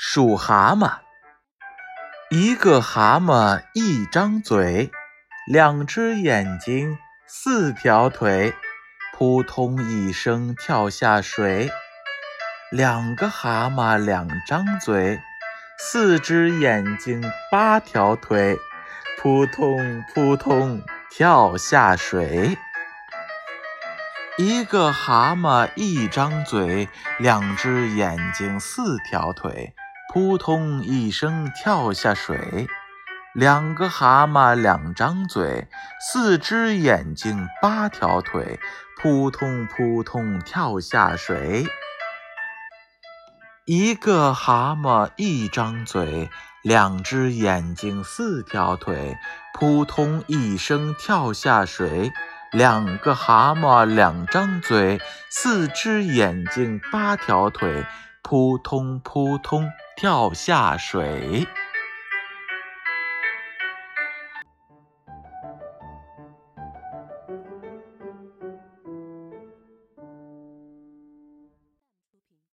数蛤蟆，一个蛤蟆一张嘴，两只眼睛四条腿，扑通一声跳下水。两个蛤蟆两张嘴，四只眼睛八条腿，扑通扑通跳下水。一个蛤蟆一张嘴，两只眼睛四条腿。扑通一声跳下水，两个蛤蟆两张嘴，四只眼睛八条腿，扑通扑通跳下水。一个蛤蟆一张嘴，两只眼睛四条腿，扑通一声跳下水。两个蛤蟆两张嘴，四只眼睛八条腿，扑通扑通。跳下水。